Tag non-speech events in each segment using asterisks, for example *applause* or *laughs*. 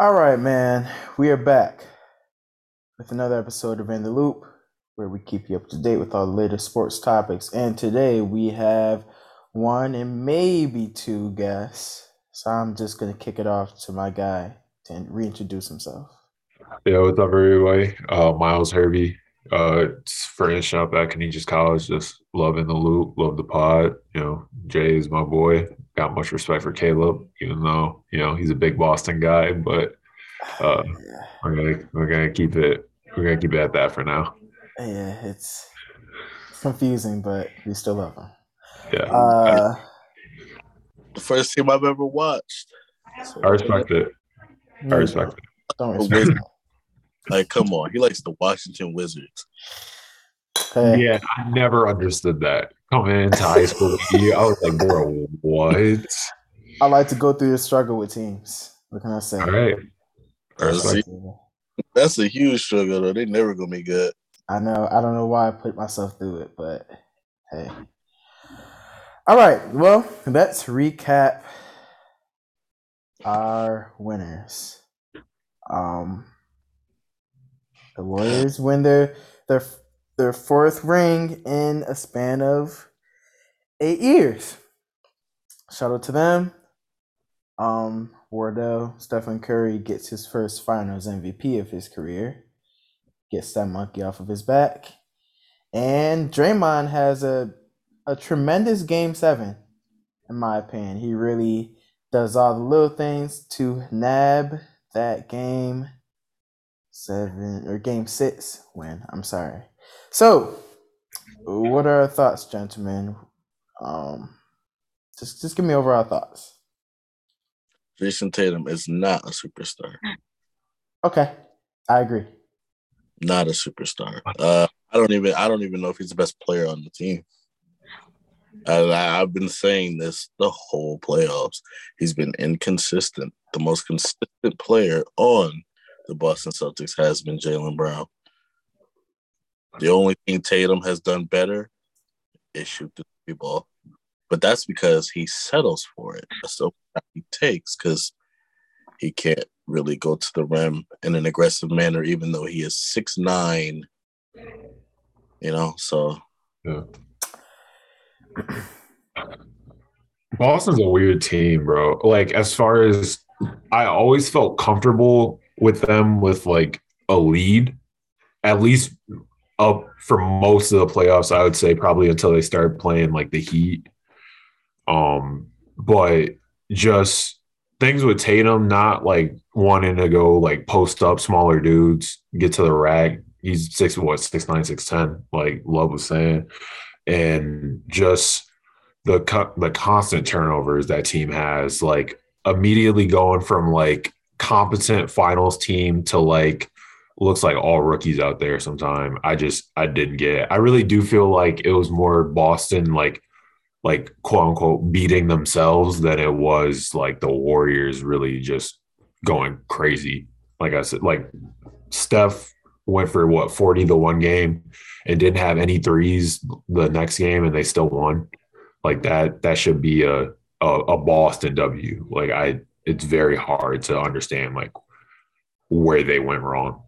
All right, man. We are back with another episode of In the Loop, where we keep you up to date with all the latest sports topics. And today we have one and maybe two guests. So I'm just gonna kick it off to my guy to reintroduce himself. Yeah, what's up, everybody? Uh, Myles Hervey, uh, finishing up at Canisius College. Just loving the loop, love the pod. You know, Jay is my boy. Got much respect for Caleb, even though you know he's a big Boston guy. But *sighs* uh, we're gonna we're gonna keep it we're gonna keep it at that for now. Yeah, it's confusing, but we still love him. Yeah, Uh, The first team I've ever watched. So, I respect it. I respect it. Don't respect Wizards. Like, come on. He likes the Washington Wizards. Hey, Yeah, I never understood that. Coming into high school, *laughs* I was like, bro, what? I like to go through the struggle with teams. What can I say? All right. Or Respect. that's a huge struggle, though. They never going to be good. I know. I don't know why I put myself through it, but hey. All right. Well, let's recap our winners. Um, the Warriors win their their their fourth ring in a span of eight years. Shout out to them. Um, Wardell Stephen Curry gets his first Finals MVP of his career gets that monkey off of his back. And Draymond has a a tremendous game seven, in my opinion. He really does all the little things to nab that game seven or game six win. I'm sorry. So, what are our thoughts, gentlemen? Um, just just give me overall thoughts. Jayson Tatum is not a superstar. Okay, I agree. Not a superstar. Uh, I don't even. I don't even know if he's the best player on the team. And I, I've been saying this the whole playoffs. He's been inconsistent. The most consistent player on the Boston Celtics has been Jaylen Brown. The only thing Tatum has done better is shoot the three ball, but that's because he settles for it. That's the he takes because he can't really go to the rim in an aggressive manner, even though he is six nine. You know, so Yeah. *clears throat* Boston's a weird team, bro. Like as far as I always felt comfortable with them with like a lead, at least up for most of the playoffs. I would say probably until they start playing like the Heat. Um, but just things with Tatum not like wanting to go like post up smaller dudes, get to the rack. He's six what six nine six ten, like Love was saying, and just the co- the constant turnovers that team has, like immediately going from like competent finals team to like looks like all rookies out there sometime. I just I didn't get it. I really do feel like it was more Boston like like quote unquote beating themselves than it was like the Warriors really just going crazy. Like I said, like Steph went for what 40 the one game and didn't have any threes the next game and they still won. Like that that should be a a, a Boston W. Like I it's very hard to understand like where they went wrong.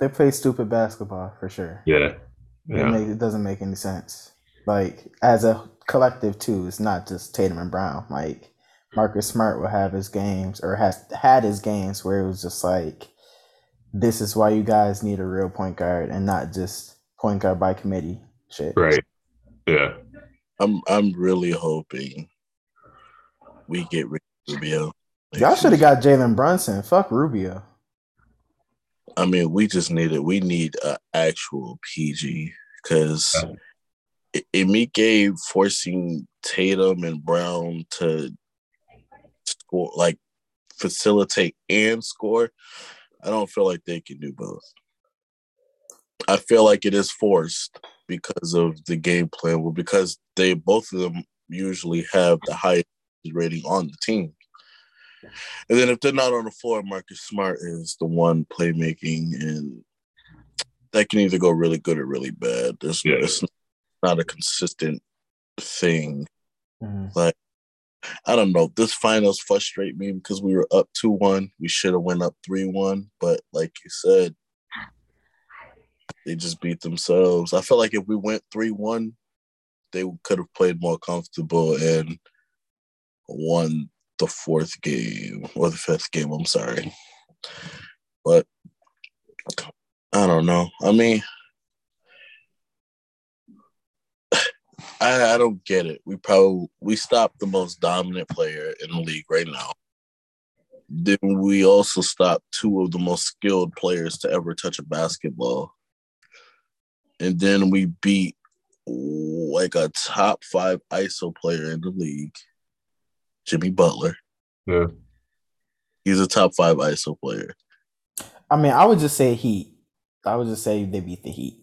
They play stupid basketball for sure. Yeah. It, Yeah. make, it doesn't make any sense. Like as a collective too, it's not just Tatum and Brown. Like Marcus Smart will have his games or has had his games where it was just like, this is why you guys need a real point guard and not just point guard by committee shit. Right. Yeah. I'm I'm really hoping we get Ricky Rubio. Y'all should have got Jalen Brunson. Fuck Rubio. I mean, we just need it. We need an actual PG because Emike forcing Tatum and Brown to score, like facilitate and score. I don't feel like they can do both. I feel like it is forced because of the game plan. Well, because they both of them usually have the highest rating on the team. And then if they're not on the floor, Marcus Smart is the one playmaking, and that can either go really good or really bad. There's Yeah. it's not a consistent thing. Mhm. Like I don't know. This finals frustrate me because we were up two one. We should have went up three one, but like you said, they just beat themselves. I feel like if we went three one, they could have played more comfortable and won the fourth game or the fifth game. I'm sorry, but I don't know. I mean, *sighs* I, I don't get it. We probably we stopped the most dominant player in the league right now. Then we also stopped two of the most skilled players to ever touch a basketball. And then we beat like a top five ISO player in the league, Jimmy Butler. Yeah. He's a top five ISO player. I mean, I would just say Heat. I would just say they beat the Heat.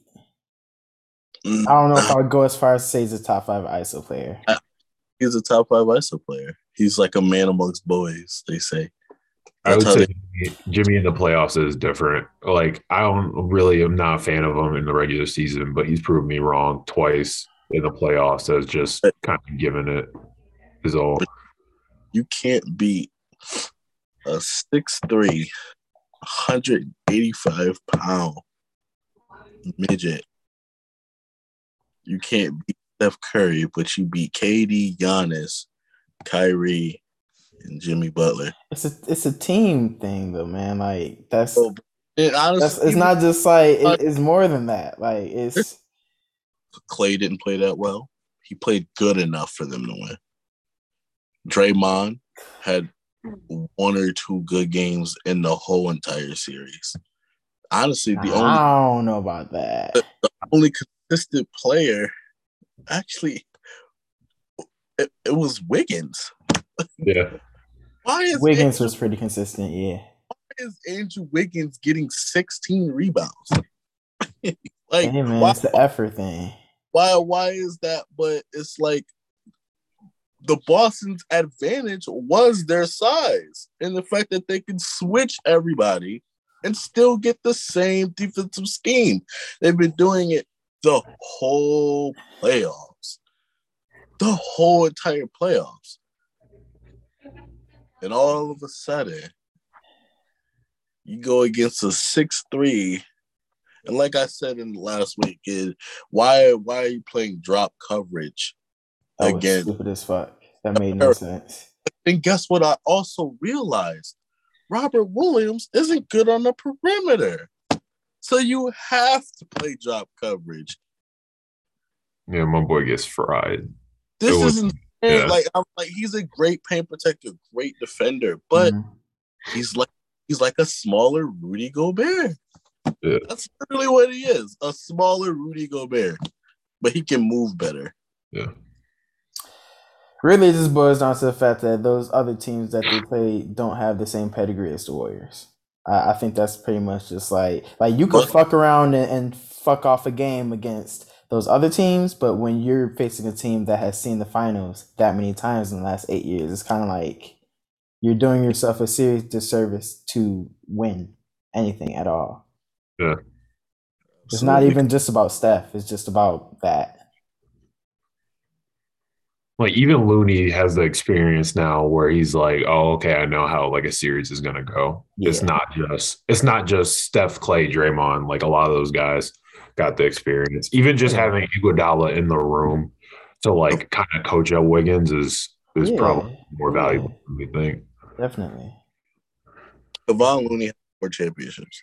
Mm, I don't know if I would go as far as to say he's a top five ISO player. He's a top five ISO player. He's like a man amongst boys, they say. I would That's how say Jimmy in the playoffs is different. Like I don't really am not a fan of him in the regular season, but he's proven me wrong twice in the playoffs as just kind of giving it his all. You can't beat a 6'3, 185 pound midget. You can't beat Steph Curry, but you beat KD, Giannis, Kyrie, and Jimmy Butler. It's a it's a team thing though, man. Like that's Oh, honestly, that's it's not just like it, it's more than that. Like it's Klay didn't play that well. He played good enough for them to win. Draymond had mm. one or two good games in the whole entire series. Honestly, the only I don't know about that. The only consistent player actually it, it was Wiggins. Yeah. Why is Wiggins Andrew, was pretty consistent, yeah. why is Andrew Wiggins getting 16 rebounds? *laughs* like Hey man, why, it's the effort thing. why why is that? But it's like the Boston's advantage was their size and the fact that they can switch everybody and still get the same defensive scheme. They've been doing it the whole playoffs, the whole entire playoffs. And all of a sudden, you go against a six-three, and like I said in the last week, is why why are you playing drop coverage That was again? stupid as fuck. That made no sense. And guess what? I also realized Robert Williams isn't good on the perimeter. So you have to play drop coverage. Yeah, my boy gets fried. This It was- isn't yeah. like I'm like he's a great paint protector, great defender, but Mhm. he's like he's like a smaller Rudy Gobert. Yeah. That's really what he is, a smaller Rudy Gobert. But he can move better. Yeah. Really it just boils down to the fact that those other teams that they play don't have the same pedigree as the Warriors. I, I think that's pretty much just like like you could fuck around and, and fuck off a game against those other teams, but when you're facing a team that has seen the finals that many times in the last eight years, it's kind of like you're doing yourself a serious disservice to win anything at all. Yeah. It's not even just about Steph; it's just about that. Like even Looney has the experience now where he's like, oh, okay, I know how like a series is gonna go. It's not just it's not just Steph, Klay, Draymond. Like a lot of those guys got the experience. Even just having Iguodala in the room to like oh. kind of coach up Wiggins is is Yeah. probably more Yeah. valuable than we think. Definitely, Kevon Looney has four championships.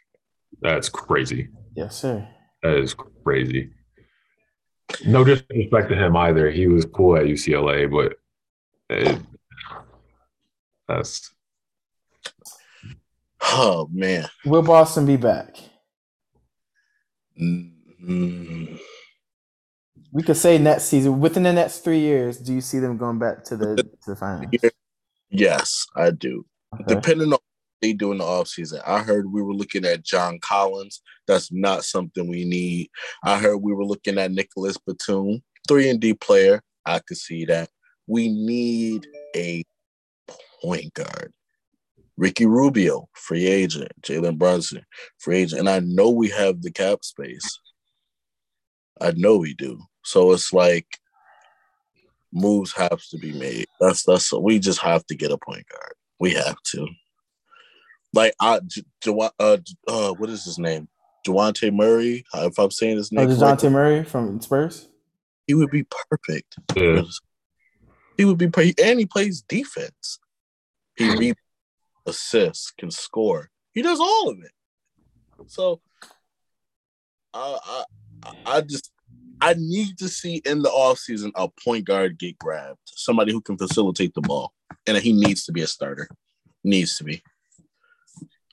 That's crazy. yes, sir. That is crazy. No disrespect to him either. He was cool at UCLA, but it, that's Oh man. Will Boston be back? Mm, We could say next season. Within the next three years, do you see them going back to the to the finals? Yes, I do. Okay. Depending on what they do in the offseason. I heard we were looking at John Collins. That's not something we need. I heard we were looking at Nicholas Batum, three and D player. I could see that. We need a point guard. Ricky Rubio, free agent. Jalen Brunson, free agent. And I know we have the cap space. I know we do. So it's like moves have to be made. That's that's we just have to get a point guard. We have to. Like I, J- uh, uh, what is his name? Dejounte Murray. If I'm saying his name, oh, Dejounte Murray from Spurs. He would be perfect. Yeah. He would be, and he plays defense. He re- assists, can score. He does all of it. So, I, I, I just I need to see in the offseason a point guard get grabbed, somebody who can facilitate the ball, and he needs to be a starter. Needs to be.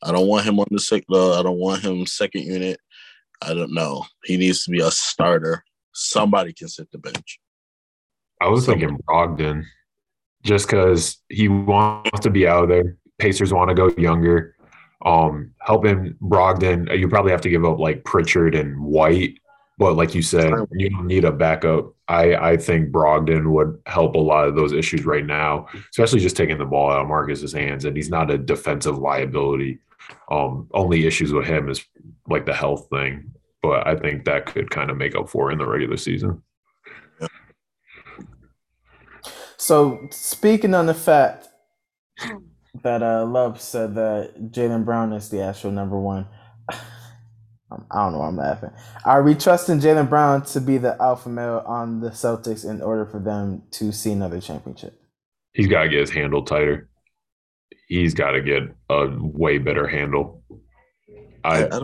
I don't want him on the second. Uh, I don't want him second unit. I don't know. He needs to be a starter. Somebody can sit the bench. I was thinking Brogdon, just because he wants to be out of there. Pacers want to go younger. Um, helping Brogdon, you probably have to give up like Pritchard and White but like you said, you don't need a backup. I, I think Brogdon would help a lot of those issues right now, especially just taking the ball out of Marcus's hands. And he's not a defensive liability. Um, only issues with him is like the health thing. But I think that could kind of make up for in the regular season. So speaking on the fact that uh, Love said that Jaylen Brown is the actual number one. *sighs* I don't know why I'm laughing. Are we trusting Jaylen Brown to be the alpha male on the Celtics in order for them to see another championship? He's got to get his handle tighter. He's got to get a way better handle. I, I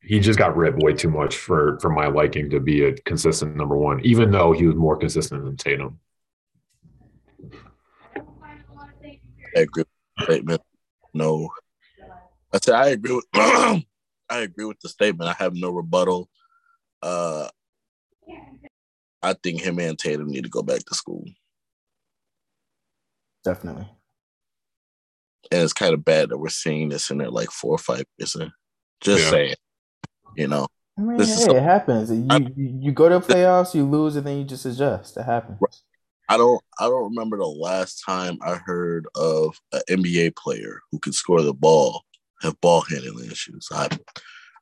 he just got ripped way too much for for my liking to be a consistent number one, even though he was more consistent than Tatum. I agree with statement. No, I said I agree with *clears throat* I agree with the statement. I have no rebuttal. Uh, I think him and Tatum need to go back to school. Definitely. And it's kind of bad that we're seeing this in there like four or five years. Just yeah. saying, you know. I mean, hey, so, it happens. You, I, you go to playoffs, you lose, and then you just adjust. It happens. I don't. I don't remember the last time I heard of an NBA player who could score the ball have ball handling issues. I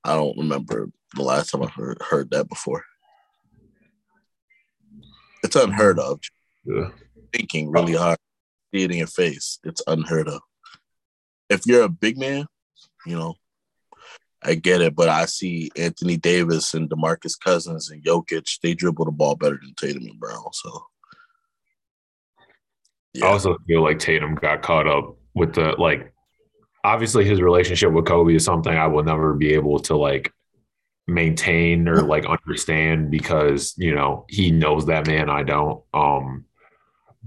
I don't remember the last time I heard heard that before. It's unheard of. Yeah. Thinking really hard, see it in your face. It's unheard of. If you're a big man, you know, I get it, but I see Anthony Davis and DeMarcus Cousins and Jokic, they dribble the ball better than Tatum and Brown. So yeah. I also feel like Tatum got caught up with the like obviously his relationship with Kobe is something I will never be able to like maintain or like understand because you know he knows that man I don't um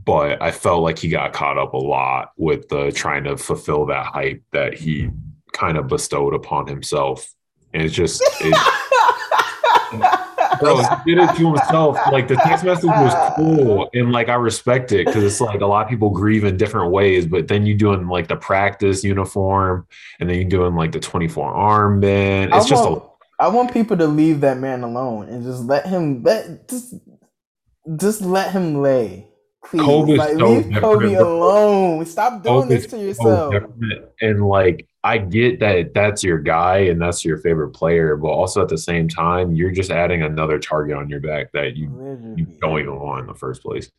but I felt like he got caught up a lot with the trying to fulfill that hype that he kind of bestowed upon himself and it's just it, bro, he did it to himself. Like the text message was cool, and like I respect it because it's like a lot of people grieve in different ways. But then you doing like the practice uniform, and then you doing like the twenty four armband. It's I just. Want, a, I want people to leave that man alone and just let him let just just let him lay. Please, like, so leave Kobe alone. Stop doing this to yourself. So and like I get that that's your guy and that's your favorite player, but also at the same time, you're just adding another target on your back that you you don't even want in the first place.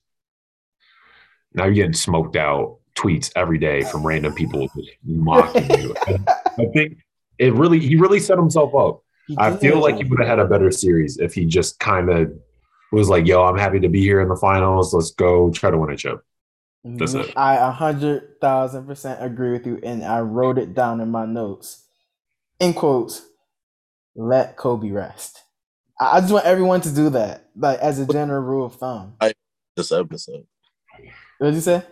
Now you're getting smoked out tweets every day from random people *laughs* mocking you. I think it really he really set himself up. I feel like he would have had a better series if he just kind of was like, "Yo, I'm happy to be here in the finals. Let's go try to win a chip." That's mm-hmm. it. I a hundred thousand percent agree with you, and I wrote it down in my notes. In quotes, let Kobe rest. I, I just want everyone to do that, like as a general rule of thumb. I this episode. What did you say?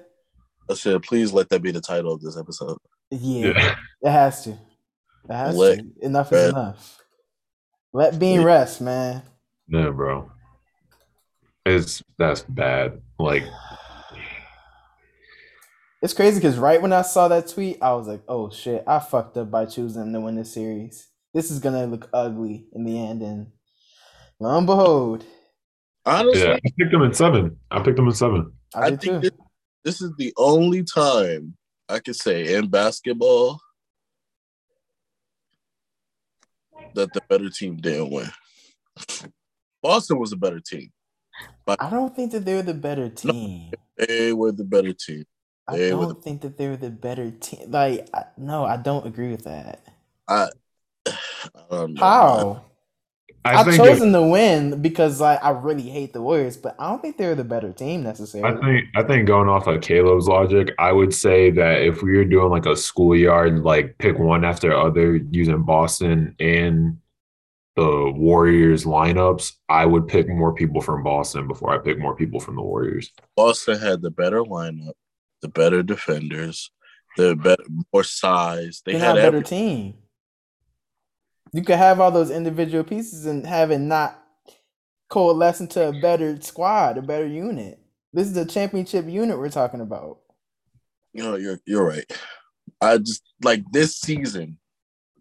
I said, please let that be the title of this episode. Yeah, yeah. *laughs* it has to. It has let to. Enough rest. is enough. Let Bean yeah. rest, man. No, bro. It's that's bad. Like *sighs* it's crazy because right when I saw that tweet, I was like, "Oh shit, I fucked up by choosing to win this series. This is gonna look ugly in the end." And lo and behold, honestly, yeah, I picked them in seven. I picked them in seven. I, I think this, this is the only time I could say in basketball that the better team didn't win. Boston was a better team. But I don't think that they're the better *laughs* team. they were the better team. I They were don't think that they're the better team. Like, I, no, I don't agree with that. I, *sighs* I don't know. How? I I've think chosen to win because like I really hate the Warriors, but I don't think they're the better team necessarily. I necessarily. think I think going off of Caleb's logic, I would say that if we were doing like a schoolyard, like pick one after other using Boston and the Warriors lineups, I would pick more people from Boston before I pick more people from the Warriors. Boston had the better lineup, the better defenders, the better more size. They They're had a better every, team. You could have all those individual pieces and have it not coalesce into a better squad, a better unit. This is a championship unit we're talking about. you know, you're you're right. I just like this season.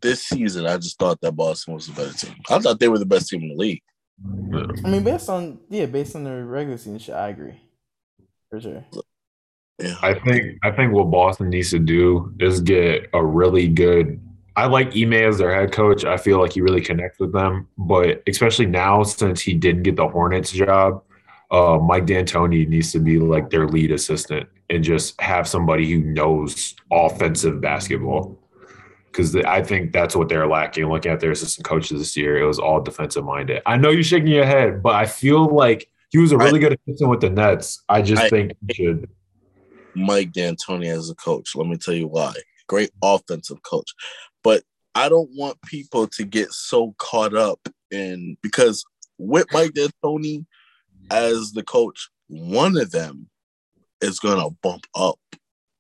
This season, I just thought that Boston was the better team. I thought they were the best team in the league. I mean, based on yeah, based on the regular season shit, I agree for sure. Yeah, I think I think what Boston needs to do is get a really good. I like Ime as their head coach. I feel like he really connects with them, but especially now since he didn't get the Hornets job, uh, Mike D'Antoni needs to be like their lead assistant and just have somebody who knows offensive basketball. Because I think that's what they're lacking. Looking at their assistant coaches this year, it was all defensive minded. I know you're shaking your head, but I feel like he was a really good assistant with the Nets. I just I- think he should. Mike D'Antoni as a coach. Let me tell you why. Great offensive coach, but I don't want people to get so caught up in because with Mike D'Antoni as the coach, one of them is gonna bump up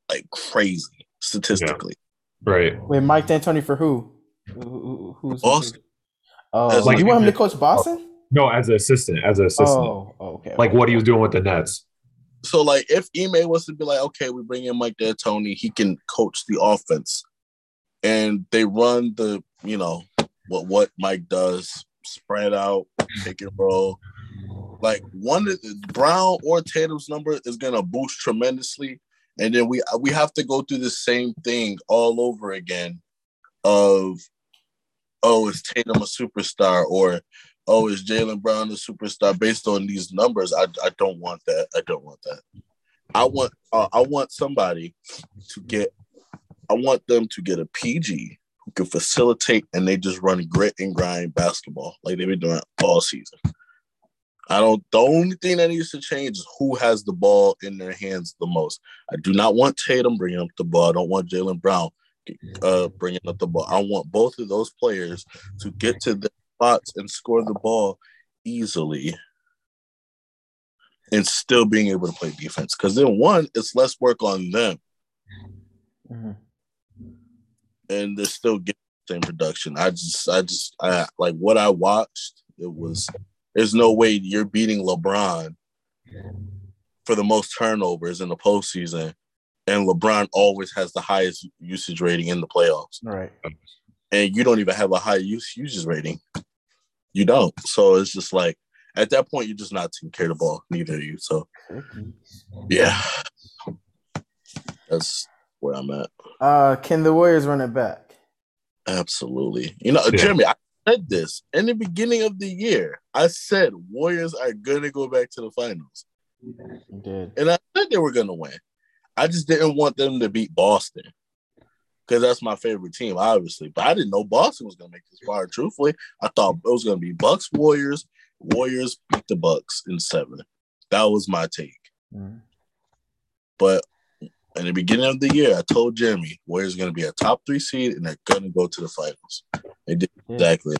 like crazy statistically. Right. Wait, Mike D'Antoni for who? Who- who- who's Boston. Oh, like like- you want him to coach Boston? No, as an assistant, as an assistant, Oh, oh, okay. like what he was doing with the Nets. So like if Ime was to be like, okay, we bring in Mike D'Antoni, he can coach the offense. And they run the, you know, what what Mike does, spread out, pick and roll. Like one of the Brown or Tatum's number is gonna boost tremendously. And then we we have to go through the same thing all over again of oh, is Tatum a superstar or oh, is Jaylen Brown a superstar based on these numbers? I, I don't want that. I don't want that. I want uh, I want somebody to get I want them to get a PG who can facilitate and they just run grit and grind basketball like they've been doing all season. I don't. The only thing that needs to change is who has the ball in their hands the most. I do not want Tatum bringing up the ball. I don't want Jaylen Brown uh, bringing up the ball. I want both of those players to get to the spots and score the ball easily and still being able to play defense. Because then one, it's less work on them Mhm. and they're still getting the same production. I just I just I like what I watched, it was there's no way you're beating LeBron for the most turnovers in the postseason. And LeBron always has the highest usage rating in the playoffs. Right. and you don't even have a high use usage rating. You don't. So it's just like at that point, you're just not taking care of the ball, neither are you. So yeah, that's where I'm at. Uh, can the Warriors run it back? Absolutely. You know, Yeah. Jeremy, I said this in the beginning of the year. I said Warriors are gonna go back to the finals, and I said they were gonna win. I just didn't want them to beat Boston. Because that's my favorite team, obviously. But I didn't know Boston was gonna make this far. Truthfully, I thought it was gonna be Bucks Warriors. Warriors beat the Bucks in seven. That was my take. Mhm. But in the beginning of the year, I told Jeremy Warriors going to be a top three seed and they're going to go to the finals. They did exactly.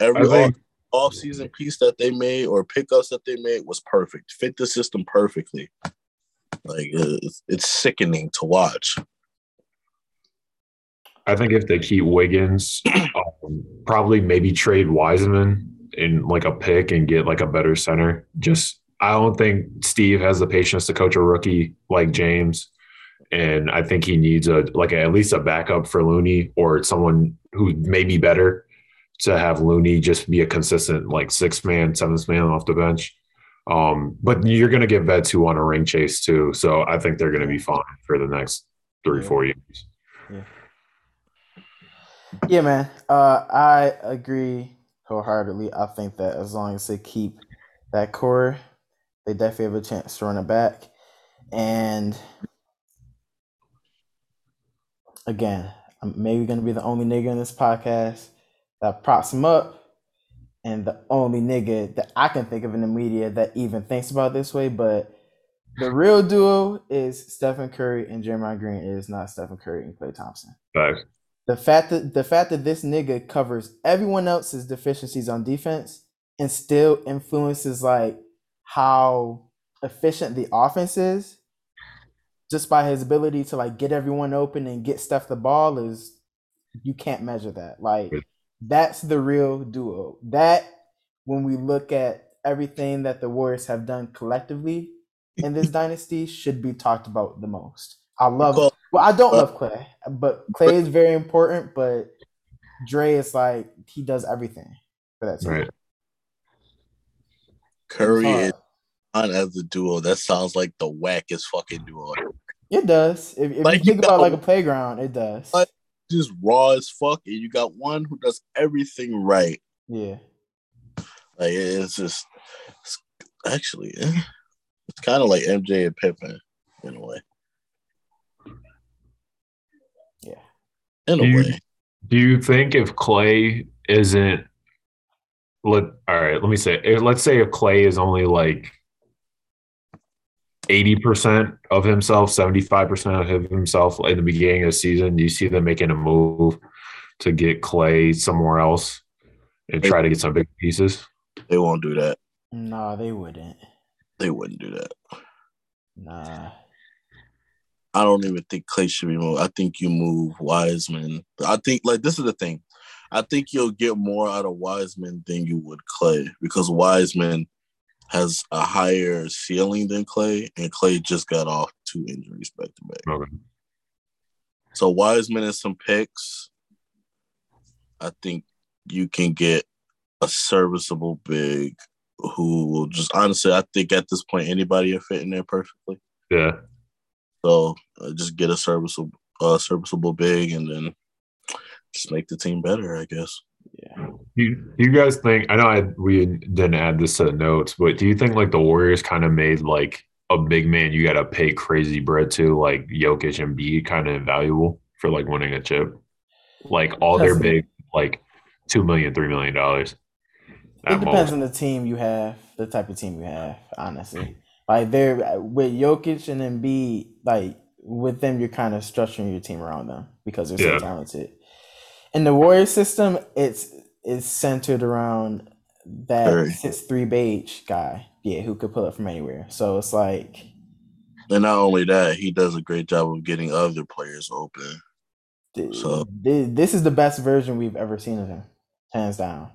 Every I think- off season piece that they made or pickups that they made was perfect. Fit the system perfectly. Like it's, it's sickening to watch. I think if they keep Wiggins, *clears throat* um, probably maybe trade Wiseman in like a pick and get like a better center. Just I don't think Steve has the patience to coach a rookie like James, and I think he needs a like a, at least a backup for Looney or someone who may be better to have Looney just be a consistent like six man, seventh man off the bench. Um, but you're going to get vets who want a ring chase too, so I think they're going to be fine for the next three Yeah. four years. Yeah, man. Uh, I agree wholeheartedly. I think that as long as they keep that core, they definitely have a chance to run it back. And again, I'm maybe gonna be the only nigga in this podcast that props him up, and the only nigga that I can think of in the media that even thinks about this way. But the real duo is Stephen Curry and Draymond Green. It is not Stephen Curry and Klay Thompson. Facts. The fact that the fact that this nigga covers everyone else's deficiencies on defense and still influences like how efficient the offense is just by his ability to like get everyone open and get Steph the ball is you can't measure that. Like that's the real duo. That when we look at everything that the Warriors have done collectively in this *laughs* dynasty should be talked about the most. I love Well- well, I don't uh, love Klay, but Klay is very important, but Dre is like he does everything for that team. Right. Curry Hard. and on as a duo, that sounds like the wackest fucking duo. It does. If, if Like, you you think about got- like a playground, it does. Like- Just raw as fuck, and you got one who does everything right. Yeah. Like it's just it's, actually eh, it's kind of like MJ and Pippen in a way. Yeah. In a Do you- way, Do you think if Klay isn't let all right, let me say let's say if Klay is only like 80% of himself, 75% of himself in the beginning of the season, you see them making a move to get Klay somewhere else and try to get some big pieces? they won't do that. Nah, they wouldn't. They wouldn't do that. Nah. I don't even think Klay should be moved. I think you move Wiseman. I think like this is the thing. I think you'll get more out of Wiseman than you would Klay because Wiseman has a higher ceiling than Klay, and Klay just got off two injuries back to back. Okay. So Wiseman and some picks. I think you can get a serviceable big who will just honestly. I think at this point anybody will fit in there perfectly. Yeah. So uh, just get a serviceable, uh, serviceable big, and then just make the team better. I guess. Yeah. You, do you guys think? I know I, we didn't add this to the notes, but do you think like the Warriors kind of made like a big man you got to pay crazy bread to, like Jokic and B, kind of invaluable for like winning a chip? Like all their big, like two million, three million dollars. It depends on the team you have, the type of team you have, honestly. Like they're with Jokic and then Embiid, like with them, you're kind of structuring your team around them because they're so Yeah. talented. In the Warrior system, it's it's centered around that Curry. six three beige guy, yeah, who could pull up from anywhere. So it's like, And not only that, he does a great job of getting other players open. th- So- th- this is the best version we've ever seen of him, hands down,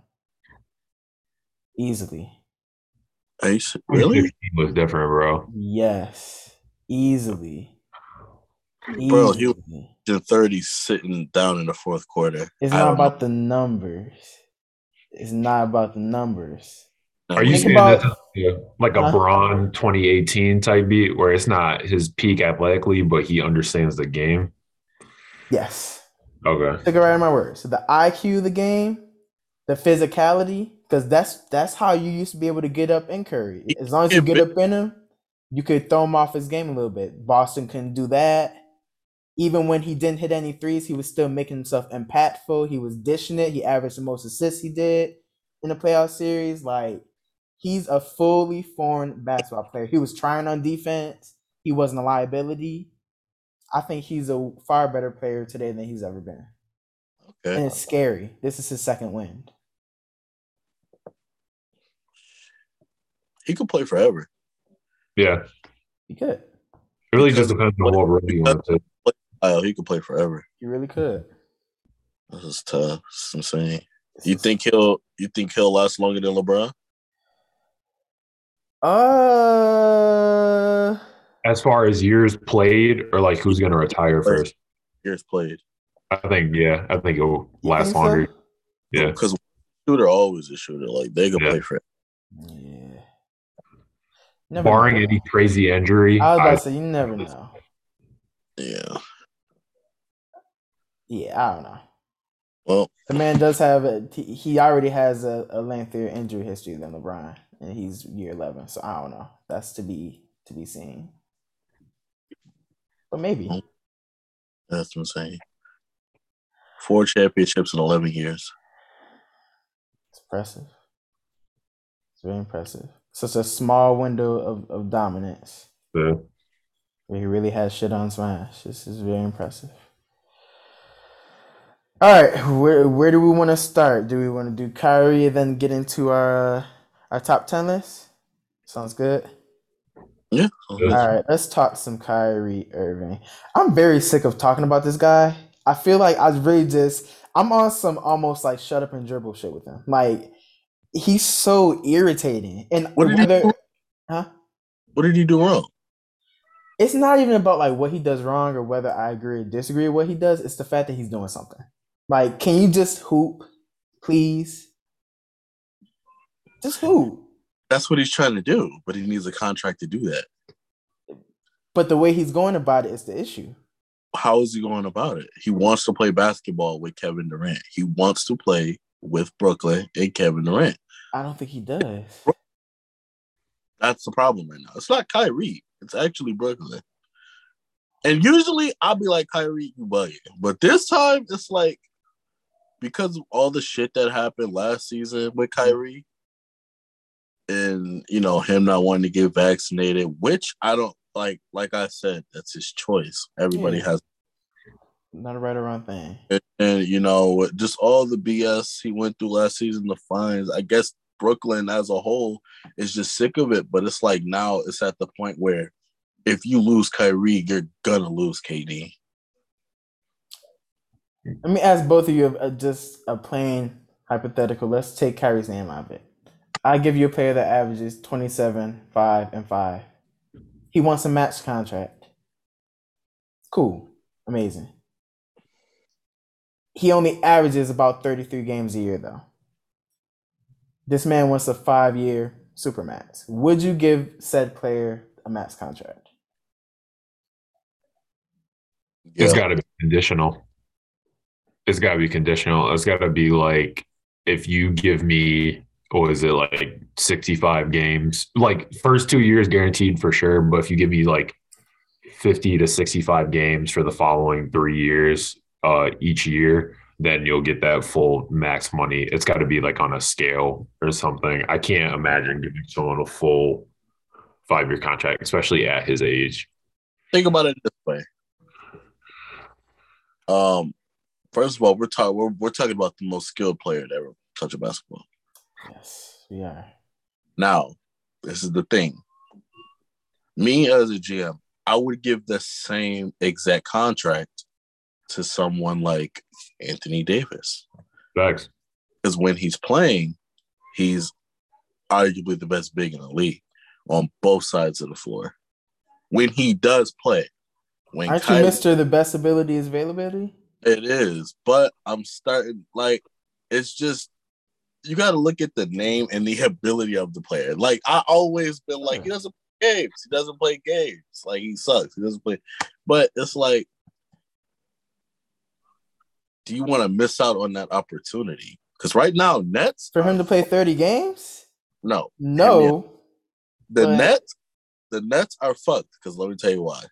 easily. Are you se- really, *laughs* was different, bro. Yes, easily. Bro, he- Easily. in thirty sitting down in the fourth quarter? It's not don't about the numbers. It's not about the numbers. Are you Think saying about- this is like a Huh? Bron 2018 type beat where it's not his peak athletically, but he understands the game? Yes. Okay. Took it right in my words. So the IQ of the game, the physicality, because that's that's how you used to be able to get up in Curry. As long as you get up in him, you could throw him off his game a little bit. Boston couldn't do that. Even when he didn't hit any threes, he was still making himself impactful. He was dishing it. He averaged the most assists he did in the playoff series. Like he's a fully formed basketball player. He was trying on defense. He wasn't a liability. I think he's a far better player today than he's ever been. Okay. And it's scary. This is his second win. He could play forever. Yeah. He could. It really Because- just depends on what role you want to. Oh, he could play forever. He really could. This is tough. It's insane. You think he'll? You think he'll last longer than LeBron? Uh, As far as years played or like who's going to retire first, Years played. I think, yeah, I think it will last think so? longer. Yeah. Because shooter always a shooter. Like they could Yeah. play forever. Yeah. Never Barring know. any crazy injury, I was about I, to say you never know. Yeah. Yeah, I don't know. Well, The man does have a he- already has a, a lengthier injury history than LeBron. and he's year eleven. So I don't know. That's to be to be seen. But maybe. Oh, that's what I'm saying. Four championships in 11 years. It's impressive. It's very impressive. Such a small window of, of dominance. Yeah. Where he really has shit on smash. This is very impressive. All right, where where do we want to start? Do we want to do Kyrie and then get into our uh, our top ten list? Sounds good. Yeah. All right, let's talk some Kyrie Irving. I'm very sick of talking about this guy. I feel like I really just I'm on some almost like shut up and dribble shit with him. Like he's so irritating. And What did he do? huh? What did he do wrong? It's not even about like what he does wrong or whether I agree or disagree with what he does. It's the fact that he's doing something. Like, can you just hoop, please? Just hoop. That's what he's trying to do, but he needs a contract to do that. But the way he's going about it is the issue. How is he going about it? He wants to play basketball with Kevin Durant. He wants to play with Brooklyn and Kevin Durant. I don't think he does. That's the problem right now. It's not Kyrie. It's actually Brooklyn. And usually I'll be like, Kyrie, you bugging. But this time it's like because of all the shit that happened last season with mm-hmm. Kyrie and you know him not wanting to get vaccinated, which I don't like like I said, that's his choice. Everybody Yeah. has Not a right or wrong thing. and, and, you know, just all the BS he went through last season, the fines. I guess Brooklyn as a whole is just sick of it. But it's like now it's at the point where if you lose Kyrie, you're gonna lose KD. Let me ask both of you a, just a plain hypothetical. Let's take Kyrie's name out of it. I give you a player that averages 27, 5, and 5. He wants a match contract. Cool. Amazing. He only averages about 33 games a year, though. This man wants a five year super max. Would you give said player a max contract? It's got to be conditional. It's got to be conditional. It's got to be like if you give me, or is it, like 65 games, like first two years guaranteed for sure. But if you give me like 50 to 65 games for the following three years uh, each year, then you'll get that full max money. It's got to be like on a scale or something. I can't imagine giving someone a full five year contract, especially at his age. think about it this way. Um, first of all, we're talking we're, we're talking about the most skilled player to ever touch a basketball. Yes, we are. Now, this is the thing. Me as a GM, I would give the same exact contract to someone like Anthony Davis. Thanks. Because when he's playing, he's arguably the best big in the league on both sides of the floor. When he does play, when Aren't Kyrie- you Mr. The best ability is availability? It is, but I'm starting like it's just you got to look at the name and the ability of the player. Like I always been like he doesn't play games. He doesn't play games. Like he sucks. He doesn't play. But it's like, do you want to miss out on that opportunity? Because right now, Nets For him to play 30 games? no, No. the. Nets, the Nets are fucked. Because let me tell you why.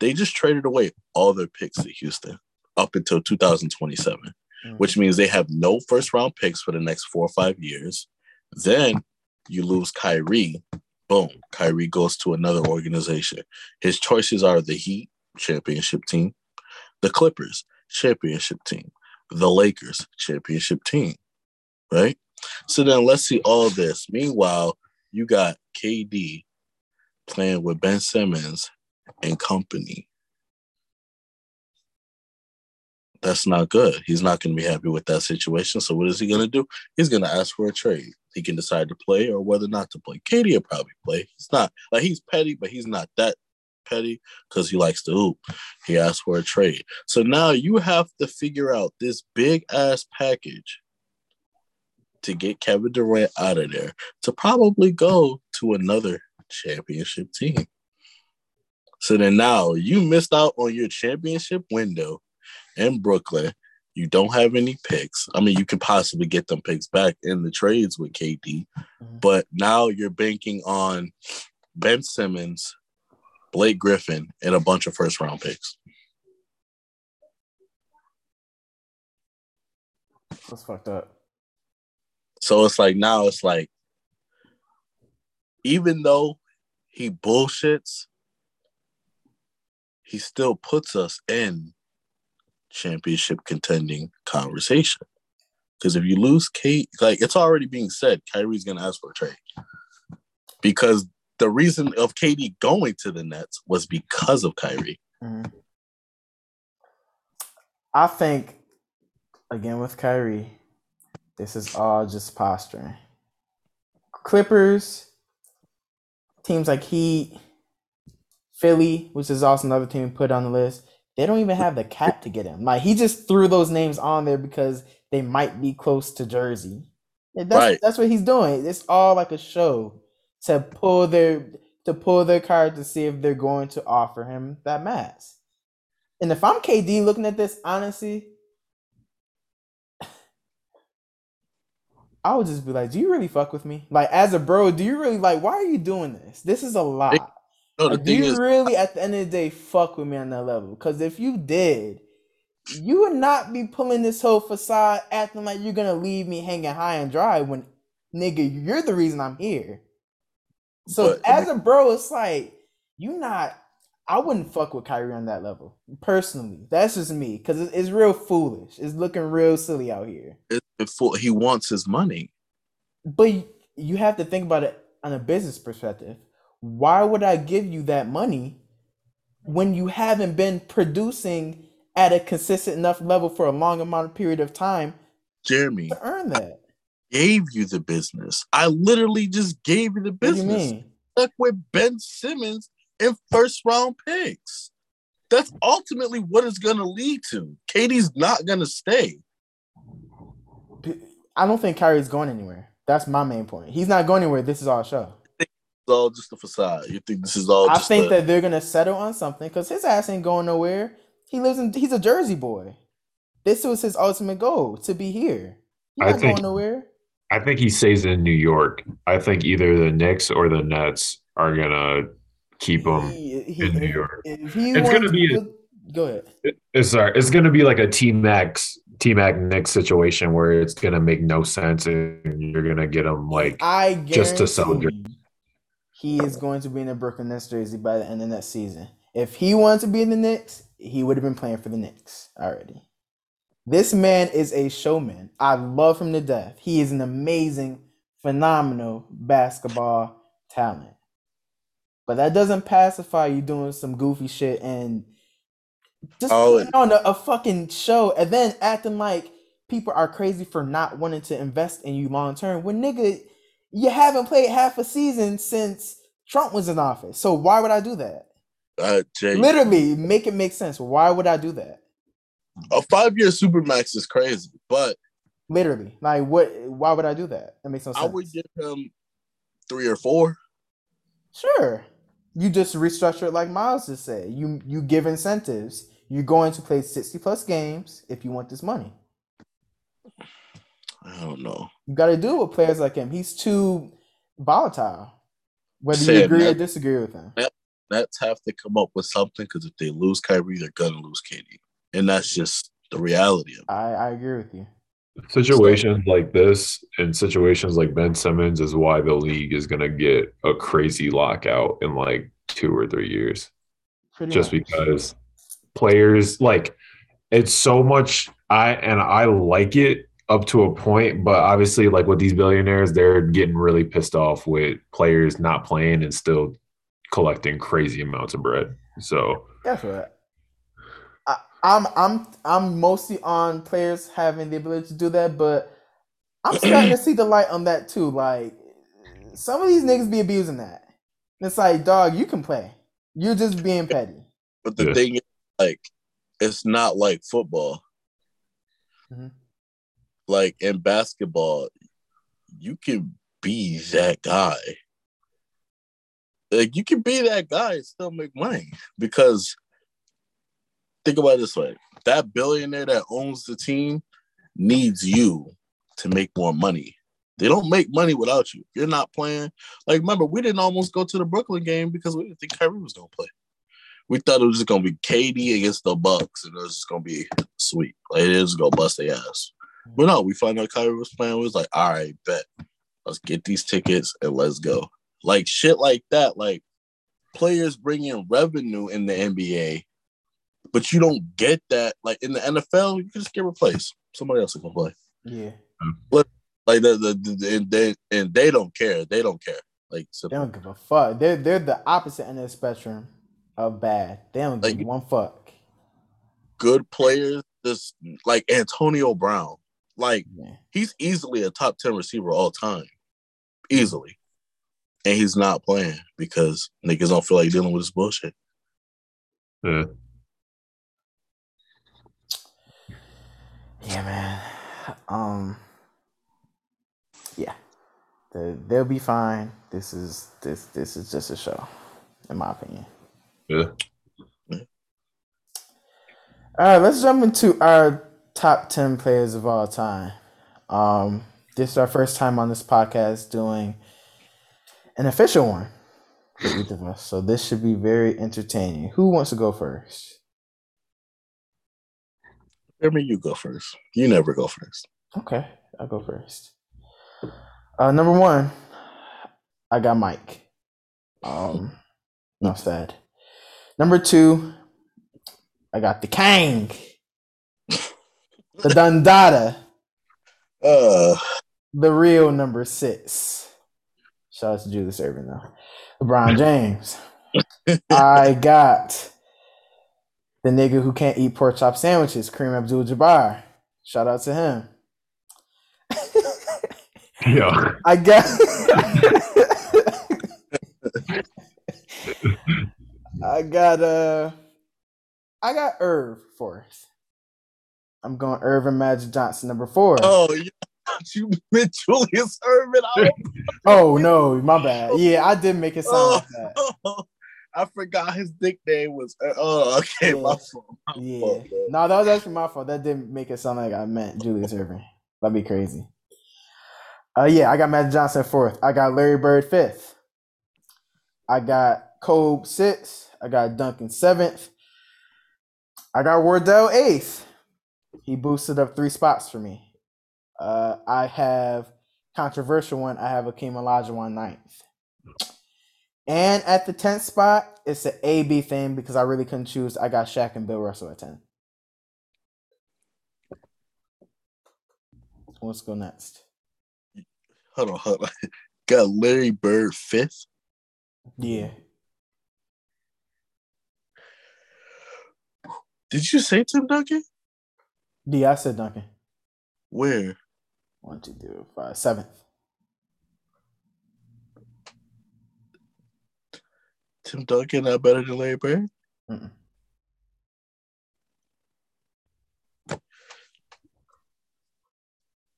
They just traded away all their picks to Houston up until 2027 Mm. which means they have no first round picks for the next four or five years. Then you lose Kyrie. Boom. Kyrie goes to another organization. His choices are the Heat championship team, the Clippers championship team, the Lakers championship team. Right? So then let's see all this. Meanwhile, you got KD playing with Ben Simmons and company. That's not good. He's not going to be happy with that situation. So what is he going to do? He's going to ask for a trade. He can decide to play or whether not to play. KD will probably play. He's not like he's petty, but he's not that petty because he likes to hoop. He asked for a trade. So now you have to figure out this big ass package to get Kevin Durant out of there to probably go to another championship team. So then now you missed out on your championship window in Brooklyn You don't have any picks. I mean, you can possibly get them picks back in the trades with KD, Mhm. but now you're banking on Ben Simmons, Blake Griffin, and a bunch of first round picks. That's fucked up. So it's like now it's like, even though he bullshits, he still puts us in championship contending conversation. Because if you lose KD, like it's already being said, Kyrie's gonna ask for a trade. Because the reason of KD going to the Nets was because of Kyrie. Mhm. I think again with Kyrie, this is all just posturing. Clippers, teams like Heat, Philly, which is also another team put on the list, they don't even have the cap to get him. Like he just threw those names on there because they might be close to Jersey. That's Right. that's what he's doing. It's all like a show to pull their to pull their card to see if they're going to offer him that max. And if I'm KD looking at this, honestly, *sighs* I would just be like, "Do you really fuck with me? Like, as a bro, do you really like? Why are you doing this? This is a lot. No, the do you is, really, at the end of the day, fuck with me on that level? Because if you did, you would not be pulling this whole facade, acting like you're gonna leave me hanging high and dry when, nigga, you're the reason I'm here. So But- as a bro, it's like you not. I wouldn't fuck with Kyrie on that level personally. That's just me because it's, it's real foolish. It's looking real silly out here. full, he wants his money. But you have to think about it on a business perspective. Why would I give you that money when you haven't been producing at a consistent enough level for a long amount of period of time Jeremy to earn that? gave you the business. I literally just gave you the you business. mean? Stuck with Ben Simmons and first round picks. That's ultimately what it's gonna lead to. KD's not gonna stay. I don't think Kyrie's going anywhere. That's my main point. He's not going anywhere. This is all a show. It's all just a facade. You think this is all I think a- that they're gonna settle on something because his ass ain't going nowhere. He lives in. He's a Jersey boy. This was his ultimate goal to be here. He's I not think- going nowhere. I think he stays in New York. I think either the Knicks or the Nets are gonna keep him. He- he- in New York. If he It's gonna be a- go ahead. It's sorry, it's gonna be like a T Max T Mac Knicks situation where it's gonna make no sense and you're gonna get him like I just to sell guarantee he is going to be in a Brooklyn Nets jersey by the end of that season. If he wanted to be in the Knicks, he would have been playing for the Knicks already. This man is a showman. I love him to death. He is an amazing, phenomenal basketball talent. But that doesn't pacify you doing some goofy shit and just Oh, on a, a fucking show and then acting like people are crazy for not wanting to invest in you long term. When nigga, you haven't played half a season since Trump was in office. So why would I do that? uh, Jay, Literally, make it make sense. Why would I do that? a five year supermax is crazy, but Literally, like what? Why would I do that? That makes no sense. I would give him three or four. Sure. You just restructure it like Myles just said. You you give incentives. You're going to play 60 plus games if you want this money. I don't know. You got to do it with players like him. He's too volatile. Whether you Said agree or disagree with him. Nets have to come up with something because if they lose Kyrie, they're gonna lose KD, and that's just the reality of it. I, I agree with you. situations like this and situations like Ben Simmons is why the league is gonna get a crazy lockout in like two or three years. Pretty just much. because players like it's so much I and I like it up to a point, but obviously like with these billionaires, they're getting really pissed off with players not playing and still collecting crazy amounts of bread. So That's right. I, I'm I'm I'm mostly on players having the ability to do that, but I'm starting to see the light on that too. Like some of these niggas be abusing that. It's like, dog, you can play. You're just being petty. But the Yeah. thing is, like, it's not like football. Mhm. Like in basketball, you can be that guy. Like you can be that guy and still make money because think about it this way: that billionaire that owns the team needs you to make more money. They don't make money without you. You're not playing, like remember, we didn't almost go to the Brooklyn game because we didn't think Kyrie was gonna play. We thought it was just gonna be KD against the Bucks, and it was just gonna be sweet. Like it was gonna bust their ass. But no, we find out Kyrie was playing. We was like, all right, bet. Let's get these tickets and let's go. Like shit like that. Like players bring in revenue in the NBA, but you don't get that. Like in the NFL, you can just get replaced. Somebody else can play. Yeah. But like the, the, the and they and they don't care. They don't care. Like so, They don't give a fuck. They're they're the opposite end of the spectrum of bad. They don't give Like- one fuck. good players, just like Antonio Brown. Like Yeah. he's easily a top 10 receiver all time. Easily. And he's not playing because niggas don't feel like dealing with this bullshit. Yeah. Yeah, man. Um. Yeah, they, they'll be fine. This is this this is just a show, in my opinion. Yeah. All right, let's jump into our top ten players of all time. Um, this is our first time on this podcast doing an official one for each of us, so this should be very entertaining. Who wants to go first? I mean, you go first. You never go first. Okay, I'll go first. Uh, number one, I got Mike. Um, no sad. Number two, I got the Kang, the Dundada, Uh, the real number six. Shout out to Julius Erving though. LeBron *laughs* James. *laughs* I got the nigga who can't eat pork chop sandwiches, Kareem Abdul-Jabbar. Shout out to him. *laughs* Yeah. I got. I got uh, I got Irv fourth. I'm going Earvin Magic Johnson number four. Oh, oh, *laughs* you, meant Julius Erving. *laughs* oh no, my bad. Yeah, I did make it sound like that. *laughs* I forgot his nickname was. Oh, okay, my Yeah. fault. My Yeah, fault, no, that was actually my fault. That didn't make it sound like I meant Julius Erving. That'd be crazy. Uh, yeah, I got Magic Johnson fourth. I got Larry Bird fifth. I got Kobe sixth. I got Duncan seventh. I got Wardell eighth. He boosted up three spots for me. Uh, I have controversial one. I have Akeem Olajuwon ninth. And at the tenth spot, it's an A B thing because I really couldn't choose. I got Shaq and Bill Russell at ten. Let's go next. Hold on, hold on. *laughs* Got Larry Bird fifth. Yeah. Did you say Tim Duncan? D, I said Duncan. Where? One, two, three, four, five, seventh. Tim Duncan not better than Larry Bird? Mm-mm.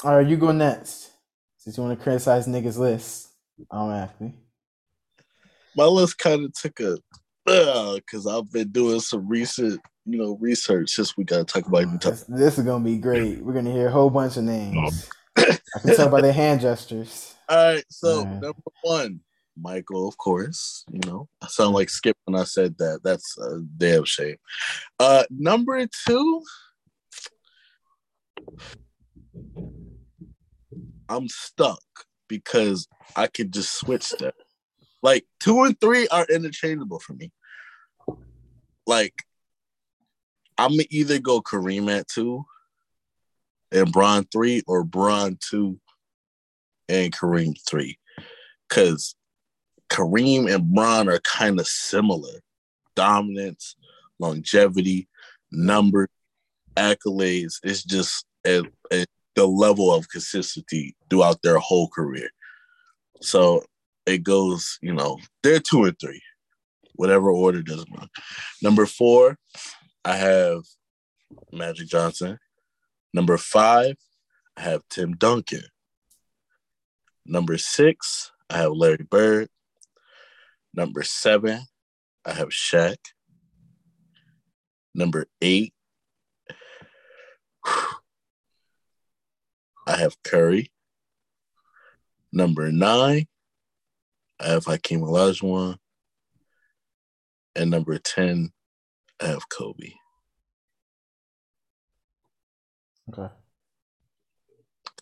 All right, you go next. Since you want to criticize niggas' list, automatically. My list kind of took a uh, because I've been doing some recent, you know, research since we gotta talk about even talk. This, this is gonna be great. We're gonna hear a whole bunch of names. I can tell by their hand gestures. *laughs* All right, so Alright. number one, Michael, of course. You know, I sound like Skip when I said that. That's a damn shame. Uh, number two, I'm stuck because I could just switch them. Like two and three are interchangeable for me. Like I'm gonna either go Kareem at two and Bron three, or Bron two and Kareem three, because Kareem and Bron are kind of similar. Dominance, longevity, number, accolades. It's just at, at the level of consistency throughout their whole career. So it goes, you know, they're two and three, whatever order doesn't matter. Number four, I have Magic Johnson. Number five, I have Tim Duncan. Number six, I have Larry Bird. Number seven, I have Shaq. Number eight, *sighs* I have Curry. Number nine, I have Hakeem Olajuwon. And number 10, I have Kobe. Okay.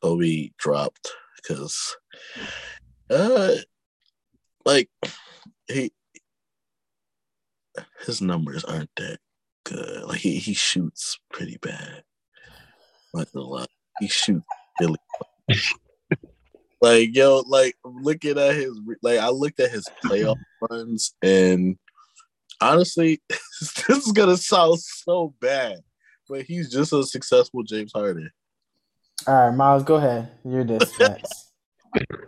Kobe dropped because, uh, like he his numbers aren't that good. Like he he shoots pretty bad. Like a lot. He shoots really. *laughs* like yo, like looking at his like I looked at his playoff runs and honestly, *laughs* this is gonna sound so bad, but he's just a successful James Harden. All right, Myles, go ahead. You're this next.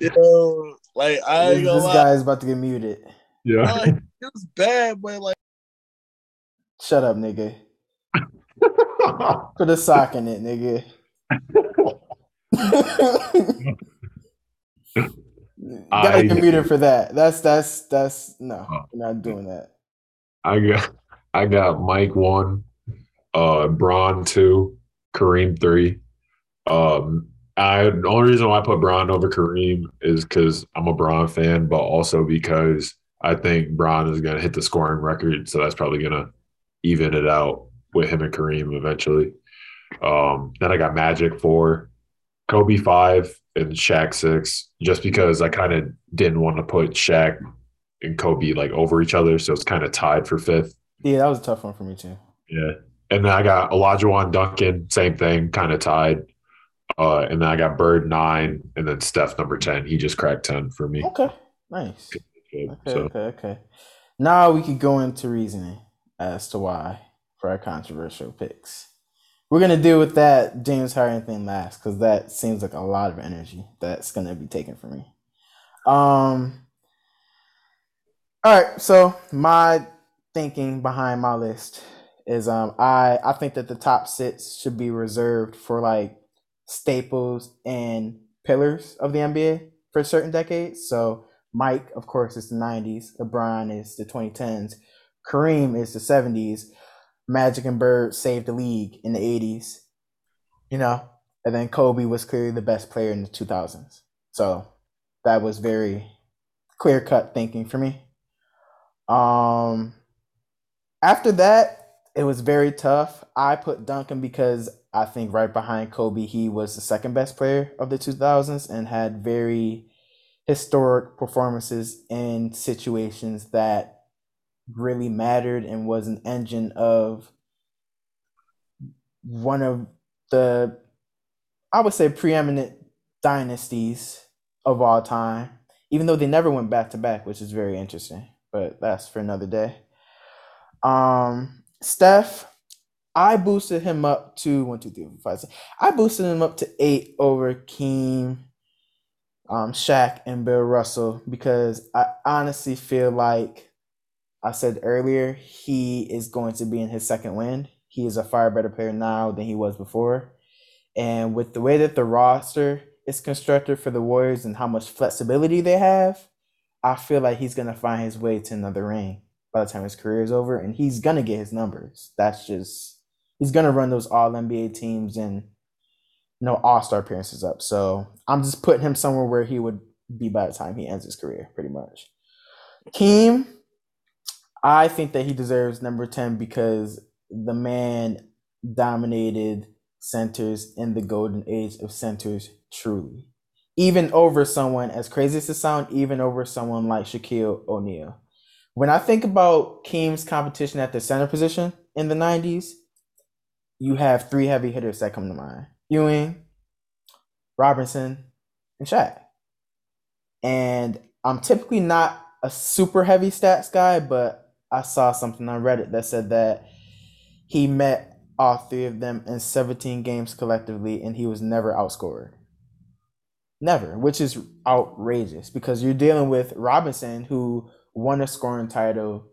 Yo, like I this this guy is about to get muted. Yeah. it was bad, but like Shut up, nigga. Put a sock in it, nigga. *laughs* I Gotta I- get muted for that. That's that's that's no, oh. we're not doing that. I got I got Mike one, uh Bron two, Kareem three. Um I the only reason why I put Bron over Kareem is because I'm a Bron fan, but also because I think Bron is gonna hit the scoring record, so that's probably gonna even it out with him and Kareem eventually. Um then I got Magic four, Kobe five, and Shaq six, just because I kind of didn't want to put Shaq and Kobe like over each other, so it's kind of tied for fifth. Yeah, that was a tough one for me too. Yeah, and then I got Olajuwon Duncan, same thing, kind of tied. Uh, and then I got Bird nine, and then Steph number ten. He just cracked ten for me. Okay, nice. Good. Okay, So okay, okay. Now we could go into reasoning as to why for our controversial picks. We're gonna deal with that James Harden thing last because that seems like a lot of energy that's gonna be taken from me. Um. All right, so my thinking behind my list is um I I think that the top six should be reserved for like staples and pillars of the NBA for certain decades. So Mike, of course, is the 90s. LeBron is the 2010s. Kareem is the 70s. Magic and Bird saved the league in the 80s. You know, and then Kobe was clearly the best player in the 2000s. So that was very clear cut thinking for me. Um, after that, it was very tough. I put Duncan because I think right behind Kobe, he was the second best player of the 2000s and had very historic performances in situations that really mattered and was an engine of one of the I would say preeminent dynasties of all time, even though they never went back to back, which is very interesting, but that's for another day. Um Steph, I boosted him up to one, two, three, four, five, six. I boosted him up to eight over Keem, um, Shaq, and Bill Russell because I honestly feel like I said earlier he is going to be in his second win. He is a far better player now than he was before, and with the way that the roster is constructed for the Warriors and how much flexibility they have, I feel like he's gonna find his way to another ring by the time his career is over, and he's gonna get his numbers. That's just he's gonna run those All NBA teams and no All Star appearances up. So I'm just putting him somewhere where he would be by the time he ends his career, pretty much. Keem, I think that he deserves number ten because the man dominated centers in the golden age of centers truly. Even over someone as crazy as it sound, even over someone like Shaquille O'Neal. When I think about Keem's competition at the center position in the 90s, you have three heavy hitters that come to mind Ewing, Robinson, and Shaq. And I'm typically not a super heavy stats guy, but I saw something on Reddit that said that he met all three of them in 17 games collectively and he was never outscored. Never, which is outrageous because you're dealing with Robinson, who won a scoring title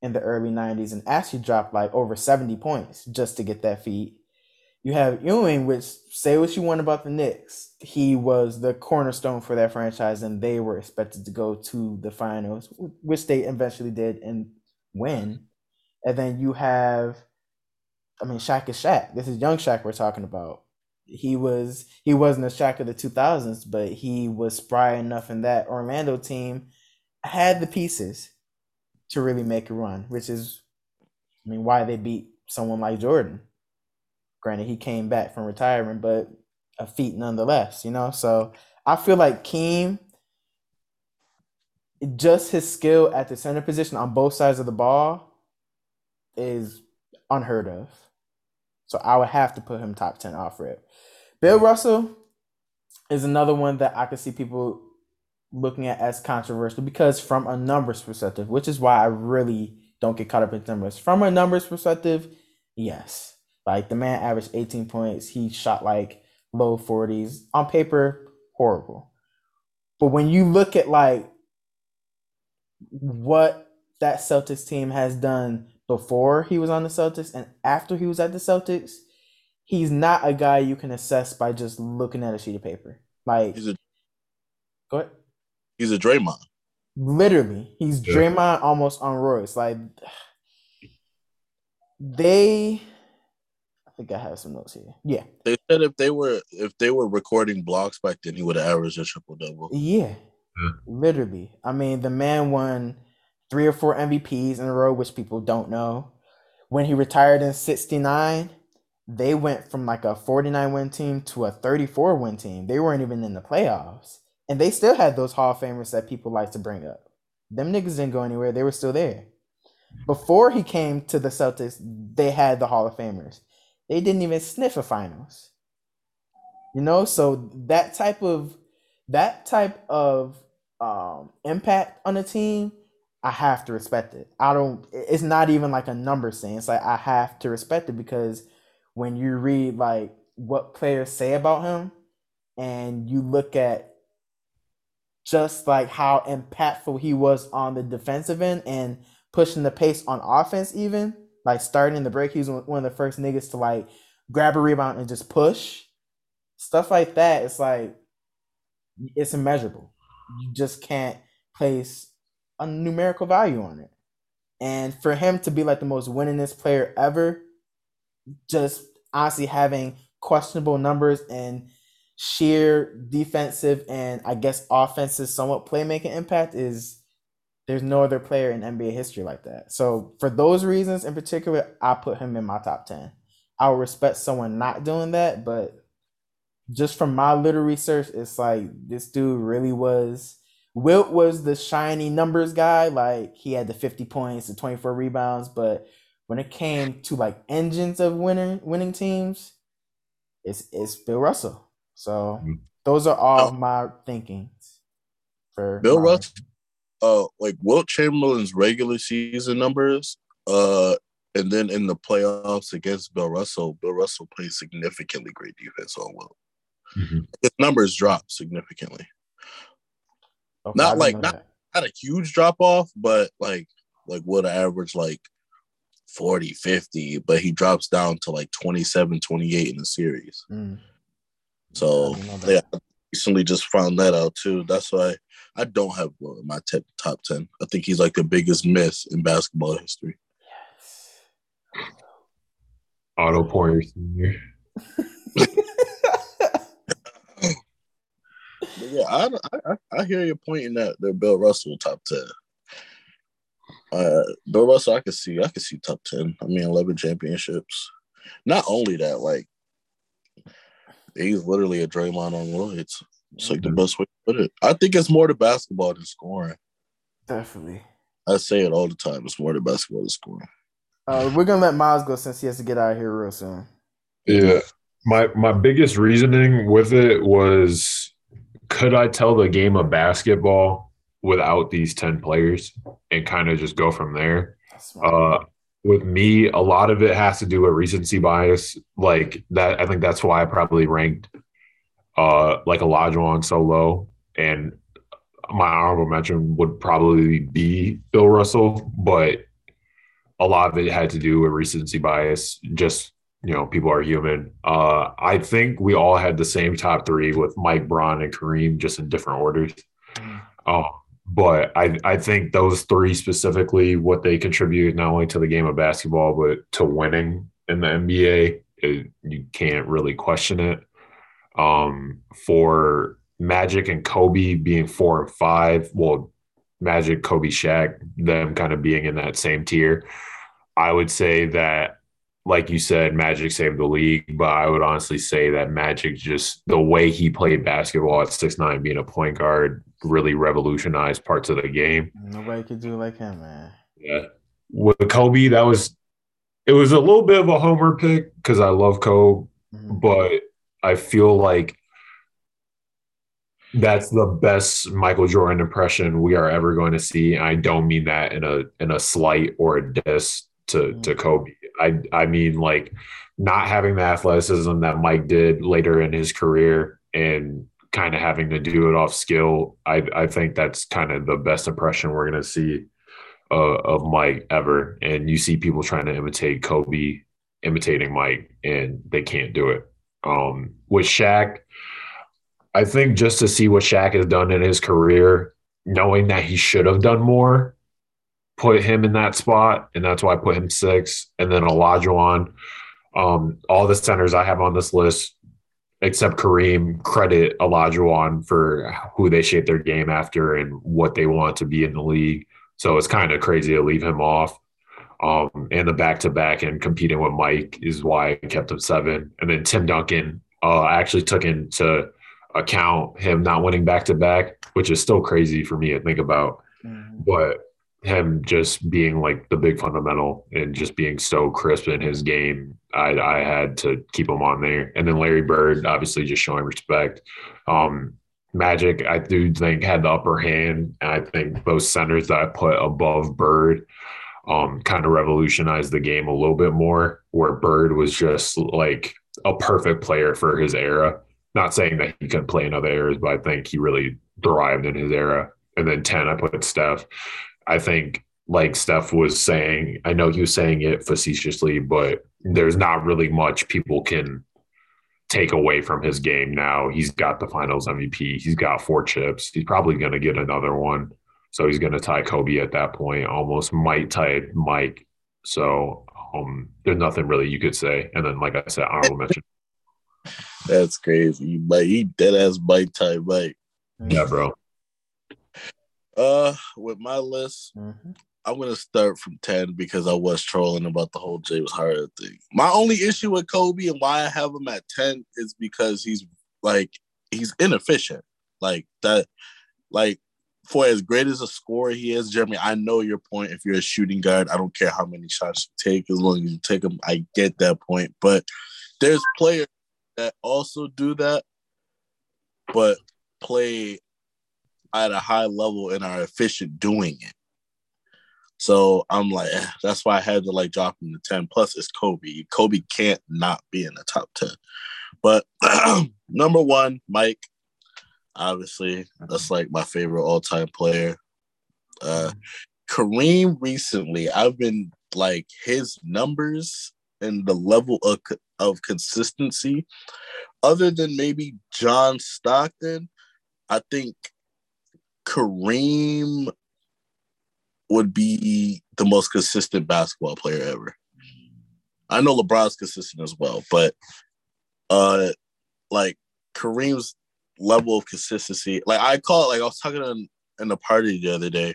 in the early 90s and actually dropped like over 70 points just to get that feat. You have Ewing, which say what you want about the Knicks. He was the cornerstone for that franchise, and they were expected to go to the finals, which they eventually did and win. And then you have, I mean, Shaq is Shaq. This is young Shaq we're talking about. He was he wasn't a Shaq of the 2000s, but he was spry enough in that Orlando team had the pieces to really make a run, which is I mean why they beat someone like Jordan. Granted, he came back from retirement, but a feat nonetheless, you know. So I feel like Keem, just his skill at the center position on both sides of the ball is unheard of. So I would have to put him top 10 off rip. Bill Russell is another one that I could see people looking at as controversial because from a numbers perspective, which is why I really don't get caught up in numbers. From a numbers perspective, yes. Like the man averaged 18 points. He shot like low 40s. On paper, horrible. But when you look at like what that Celtics team has done before he was on the Celtics and after he was at the Celtics, he's not a guy you can assess by just looking at a sheet of paper. Like, He's a go ahead. he's a Draymond. Literally, he's Yeah. Draymond almost on Royce. Like, they. I think I have some notes here. Yeah, They said if they were if they were recording blocks back then, he would have averaged a triple double. Yeah, Yeah. literally. I mean, the man won three or four MVPs in a row, which people don't know. When he retired in 69, they went from like a 49 win team to a 34 win team. They weren't even in the playoffs. And they still had those Hall of Famers that people like to bring up. Them niggas didn't go anywhere. They were still there. Before he came to the Celtics, they had the Hall of Famers. They didn't even sniff a finals. You know, so that type of that type of um, impact on a team, I have to respect it. I don't. It's not even like a number thing. It's like I have to respect it because when you read like what players say about him, and you look at just like how impactful he was on the defensive end and pushing the pace on offense, even like starting the break, he was one of the first niggas to like grab a rebound and just push stuff like that. It's like it's immeasurable. You just can't place a numerical value on it. And for him to be like the most winningest player ever, just honestly having questionable numbers and sheer defensive and I guess offensive somewhat playmaking impact is there's no other player in NBA history like that. So for those reasons in particular, I put him in my top 10. I would respect someone not doing that, but just from my little research, it's like this dude really was. Wilt was the shiny numbers guy, like he had the 50 points, the 24 rebounds, but when it came to like engines of winning winning teams, it's it's Bill Russell. So Mm. those are all Oh. my thinkings for Bill my- Russell, uh, like Wilt Chamberlain's regular season numbers, uh, and then in the playoffs against Bill Russell, Bill Russell played significantly great defense on Wilt. Mhm. His numbers dropped significantly. Okay, not like- not- Not a huge drop off, but like like would average like 40, 50, but he drops down to like 27, 28 in the series. Mm. So I yeah. I recently just found that out too. That's why I don't have Wilt in my top top ten. I think he's like the biggest miss in basketball history. Otto Porter Senior. *laughs* Yeah, I, I I hear your point in that. They're Bill Russell top ten. Uh, Bill Russell, I could see, I could see top ten. I mean, eleven championships. Not only that, like he's literally a Draymond on roids. It's like the best way to put it. I think it's more to basketball than scoring. Definitely. I say it all the time. It's more to basketball than scoring. Uh, we're gonna let Myles go since he has to get out of here real soon. Yeah. My my biggest reasoning with it was could I tell the game of basketball without these 10 players and kind of just go from there? Uh with me, a lot of it has to do with recency bias. Like that, I think that's why I probably ranked uh like Olajuwon so low. And my honorable mention would probably be Bill Russell, but a lot of it had to do with recency bias. Just you know, people are human. Uh, I think we all had the same top three with Mike Bron and Kareem, just in different orders. Mm. Oh, but I I think those three specifically, what they contribute not only to the game of basketball but to winning in the NBA, it, you can't really question it. Um, for Magic and Kobe being four and five, well, Magic, Kobe, Shaq, them kind of being in that same tier. I would say that, like you said, Magic saved the league, but I would honestly say that Magic just the way he played basketball at six nine, being a point guard, really revolutionized parts of the game. Nobody could do like him, man. Yeah. With Kobe, that was it was a little bit of a homer pick because I love Kobe, Mhm. but I feel like that's the best Michael Jordan impression we are ever going to see. I don't mean that in a in a slight or a diss to to Kobe. I I mean like not having the athleticism that Mike did later in his career and kind of having to do it off skill. I I think that's kind of the best impression we're going to see uh, of Mike ever. And you see people trying to imitate Kobe, imitating Mike, and they can't do it. Um, with Shaq, I think just to see what Shaq has done in his career, knowing that he should have done more, put him in that spot, and that's why I put him six. And then Olajuwon, um, all the centers I have on this list, except Kareem, credit Olajuwon for who they shaped their game after and what they want to be in the league. So it's kind of crazy to leave him off. Um, and the back to back and competing with Mike is why I kept him seven. And then Tim Duncan, uh, I actually took into account him not winning back to back, which is still crazy for me to think about. Mhm. But him just being like the big fundamental and just being so crisp in his game, I, I had to keep him on there. And then Larry Bird, obviously, just showing respect. Um, Magic, I do think had the upper hand. And I think those centers that I put above Bird um, kind of revolutionized the game a little bit more, where Bird was just like a perfect player for his era. Not saying that he couldn't play in other eras, but I think he really thrived in his era. And then 10, I put Steph. I think, like Steph was saying, I know he was saying it facetiously, but there's not really much people can take away from his game now. He's got the finals MVP, he's got four chips, he's probably going to get another one. So he's going to tie Kobe at that point, almost might tie Mike. So um, there's nothing really you could say. And then, like I said, honorable mention. *laughs* That's crazy. But he dead ass bite type Mike. Yeah, bro. Uh, with my list, Mhm. I'm gonna start from ten because I was trolling about the whole James Harden thing. My only issue with Kobe and why I have him at ten is because he's like he's inefficient. Like that, like for as great as a scorer he is, Jeremy. I know your point. If you're a shooting guard, I don't care how many shots you take, as long as you take them. I get that point, but there's players that also do that, but play at a high level and are efficient doing it. So I'm like, eh, that's why I had to like drop him to 10. Plus, it's Kobe. Kobe can't not be in the top 10. But *clears throat* number one, Mike, obviously, that's like my favorite all time player. Uh, Kareem recently, I've been like his numbers and the level of, of consistency, other than maybe John Stockton, I think Kareem would be the most consistent basketball player ever. I know LeBron's consistent as well, but uh like Kareem's level of consistency, like I call it like I was talking in, in the party the other day,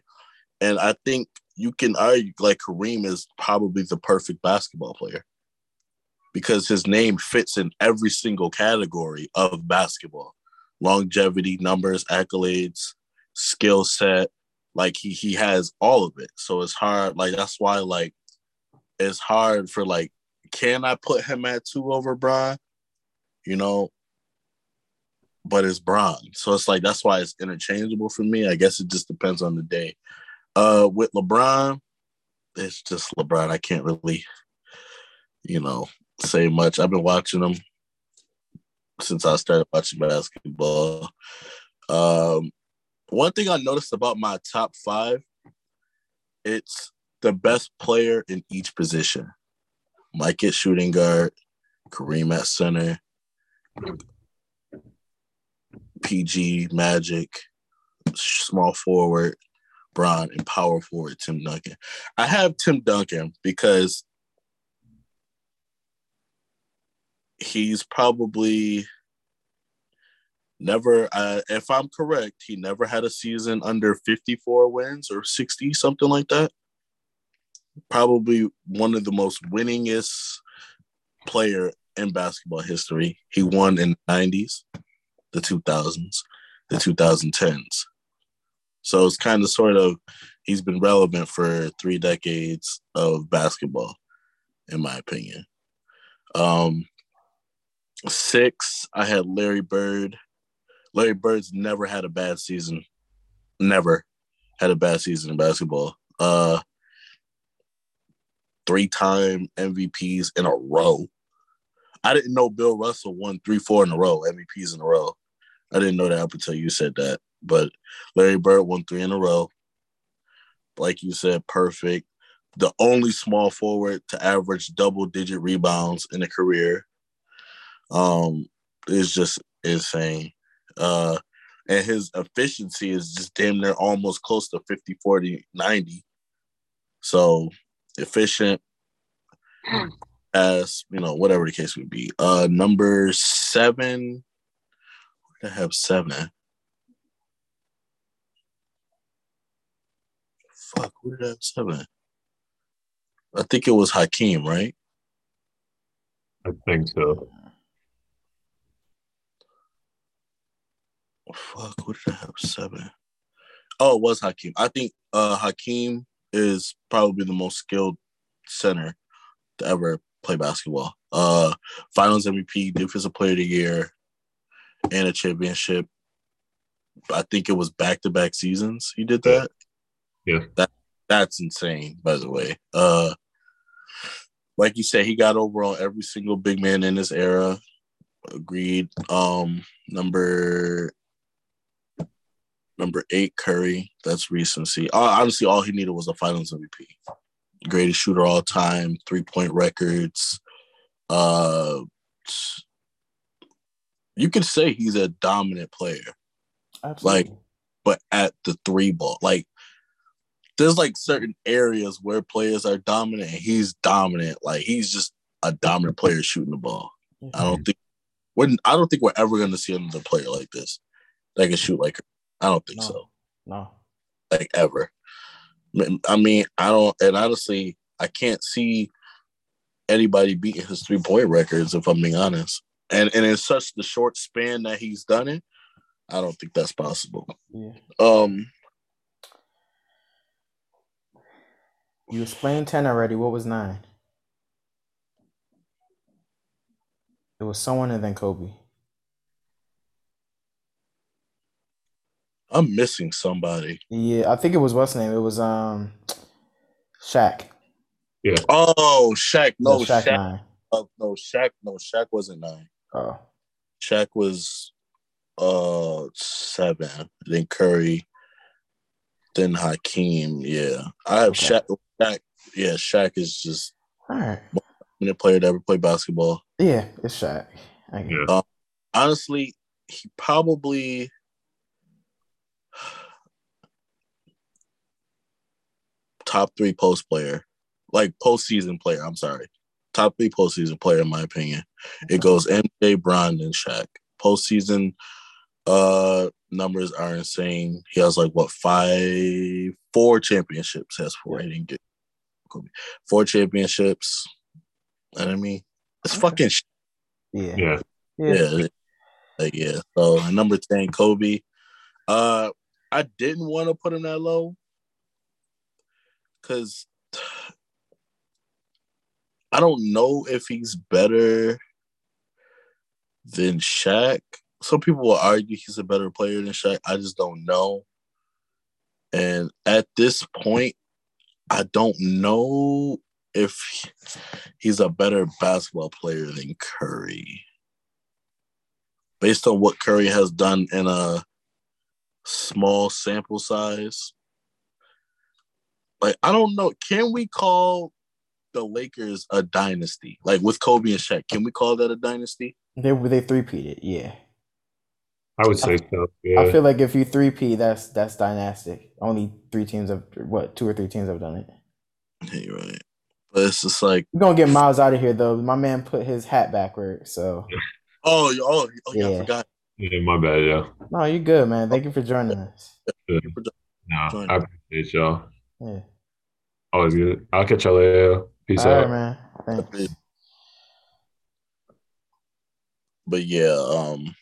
and I think you can argue like Kareem is probably the perfect basketball player because his name fits in every single category of basketball longevity, numbers, accolades, skill set. Like he he has all of it. So it's hard. Like that's why like it's hard for like, can I put him at two over Bron? You know, but it's Bron. So it's like that's why it's interchangeable for me. I guess it just depends on the day. Uh with LeBron, it's just LeBron. I can't really, you know, say much. I've been watching him since I started watching basketball. Um, one thing I noticed about my top five, it's the best player in each position. Mike at shooting guard, Kareem at center, PG, Magic, small forward, Bron, and power forward, Tim Duncan. I have Tim Duncan because he's probably Never, uh, if I'm correct, he never had a season under 54 wins or 60, something like that. Probably one of the most winningest player in basketball history. He won in the 90s, the 2000s, the 2010s. So it's kind of sort of he's been relevant for three decades of basketball, in my opinion. Um, six, I had Larry Bird. Larry Bird's never had a bad season. Never had a bad season in basketball. Uh, three-time MVPs in a row. I didn't know Bill Russell won three, four in a row, MVPs in a row. I didn't know that up until you said that. But Larry Bird won three in a row. Like you said, perfect. The only small forward to average double digit rebounds in a career. Um, is just insane. Uh, and his efficiency is just damn near almost close to 50, 40, 90. So efficient as, you know, whatever the case would be. Uh, number seven, I have seven. Fuck, who did I have seven? I think it was Hakeem, right? I think so. Fuck, who did I have seven? Oh, it was Hakeem. I think uh Hakeem is probably the most skilled center to ever play basketball. Uh finals MVP, defensive player of the year, and a championship. I think it was back to back seasons he did that. Yeah. That that's insane, by the way. Uh like you said, he got over on every single big man in this era. Agreed. Um number number eight, Curry. That's recency. Uh, honestly, all he needed was a finals MVP. Greatest shooter all time, three point records. Uh you could say he's a dominant player Absolutely. Like, but at the three ball. Like there's like certain areas where players are dominant and he's dominant. Like he's just a dominant player shooting the ball. I don't think we're I don't think we're ever gonna see another player like this that can shoot like her. I don't think No. so. no. Like ever. I mean, I don't and honestly, I can't see anybody beating his three point records if I'm being honest. And and in such the short span that he's done it, I don't think that's possible. Yeah. Um You explained ten already. What was nine? It was someone and then Kobe. I'm missing somebody. Yeah, I think it was what's name. It was um Shaq. Yeah. Oh, Shaq. No, Yeah, Shaq, Shaq. nine. uh, no, Shaq. No, Shaq wasn't nine. Oh. Shaq was uh seven. Then Curry. Then Hakeem. Yeah, I have Okay. Shaq. Shaq. Yeah, Shaq is just All right. a player to ever play basketball. Yeah, it's Shaq. I get it. Yeah. Honestly, he probably. Top three post player, like postseason player. I'm sorry, top three postseason player in my opinion. It goes MJ, Bron, and Shaq. Postseason uh numbers are insane. He has like what five, four championships. He has four. He didn't get four championships. And I mean, it's Okay. fucking sh- Yeah. Yeah. Yeah. yeah. Like, yeah. So number 10, Kobe. Uh I didn't want to put him that low because I don't know if he's better than Shaq. Some people will argue he's a better player than Shaq. I just don't know. And at this point, I don't know if he's a better basketball player than Curry. Based on what Curry has done in a small sample size. Like, I don't know. Can we call the Lakers a dynasty? Like with Kobe and Shaq, can we call that a dynasty? They they three peated. Yeah. I would say so. Yeah. I feel like if you three P, that's that's dynastic. Only three teams have what two or three teams have done it. Yeah, you're right. But it's just like, We're gonna get Myles out of here though. My man put his hat backward, so *laughs* oh, oh, oh yeah, I forgot. Yeah, my bad, yeah. No, you're good, man. Thank you for joining us. Yeah. for No, joining. I appreciate y'all. Yeah. Always good. I'll catch y'all later. Peace All out. right, man. Thanks. But yeah, um,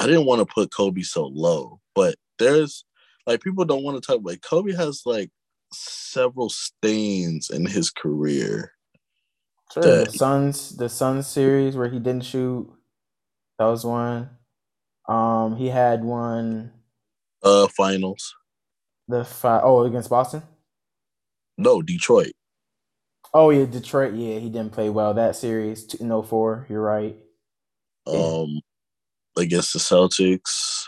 I didn't want to put Kobe so low, but there's like people don't want to talk about Kobe has like several stains in his career. Sure. The Suns, the Suns series where he didn't shoot. That was one. Um, he had one. Uh, finals. The five oh against Boston. No, Detroit. Oh yeah, Detroit. Yeah, he didn't play well that series No 04. You're right. Um, against the Celtics,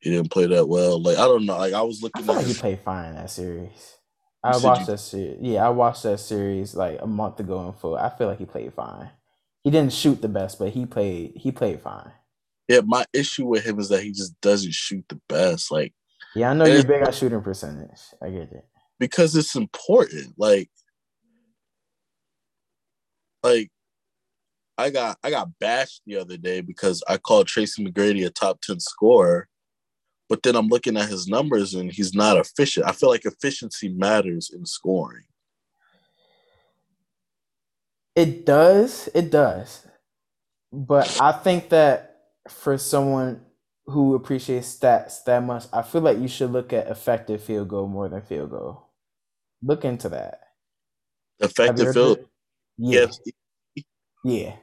he didn't play that well. Like I don't know. Like I was looking feel at like he played fine that series. You I watched you- that series. Yeah, I watched that series like a month ago in full. I feel like he played fine. He didn't shoot the best, but he played. He played fine. yeah. My issue with him is that he just doesn't shoot the best. Like Yeah, I know And you're big on shooting percentage. I get it. because it's important. Like, like I got I got bashed the other day because I called Tracy McGrady a top ten scorer, but then I'm looking at his numbers and he's not efficient. I feel like efficiency matters in scoring. It does. It does. But I think that for someone who appreciates stats that much, I feel like you should look at effective field goal more than field goal. Look into that. Effective field? Yeah. yes, Yeah.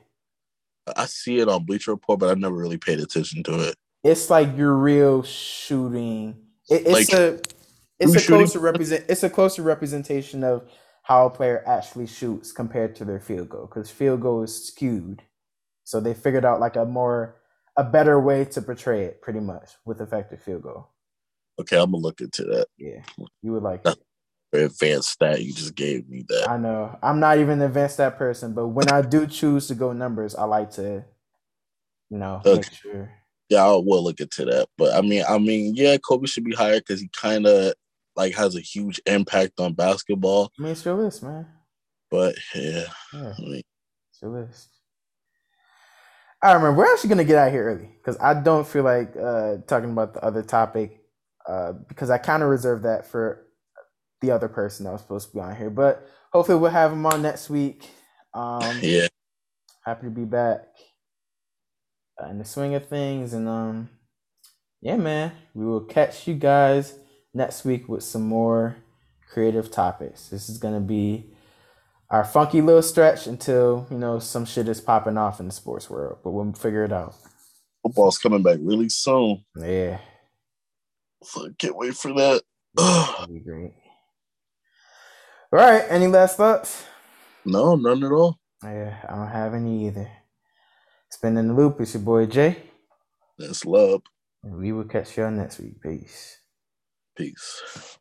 I see it on Bleacher Report, but I never really paid attention to it. It's like your real shooting. It, it's Like, a it's a shooting? closer represent it's a closer representation of how a player actually shoots compared to their field goal because field goal is skewed. So they figured out like a more a better way to portray it pretty much with effective field goal. Okay, I'm gonna look into that. Yeah. You would like it. Advanced stat you just gave me that. I know. I'm not even an advanced that person, but when I do choose to go numbers, I like to, you know, make sure. Yeah, I will look into that. But I mean, I mean, yeah, Kobe should be higher because he kind of like has a huge impact on basketball. I mean, it's your list, man. But yeah, Yeah, I mean, it's your list. All right, man. We're actually gonna get out of here early because I don't feel like uh, talking about the other topic uh, because I kind of reserved that for the other person that was supposed to be on here. But hopefully, we'll have him on next week. Um, *laughs* yeah, happy to be back uh, in the swing of things and um yeah man we will catch you guys next week with some more creative topics this is gonna be our funky little stretch until you know some shit is popping off in the sports world but we'll figure it out football's coming back really soon. yeah So I can't wait for that. great all right any last thoughts no, none at all. yeah i don't have any either spinning the loop it's your boy jay That's love. and we will catch y'all next week peace Peace.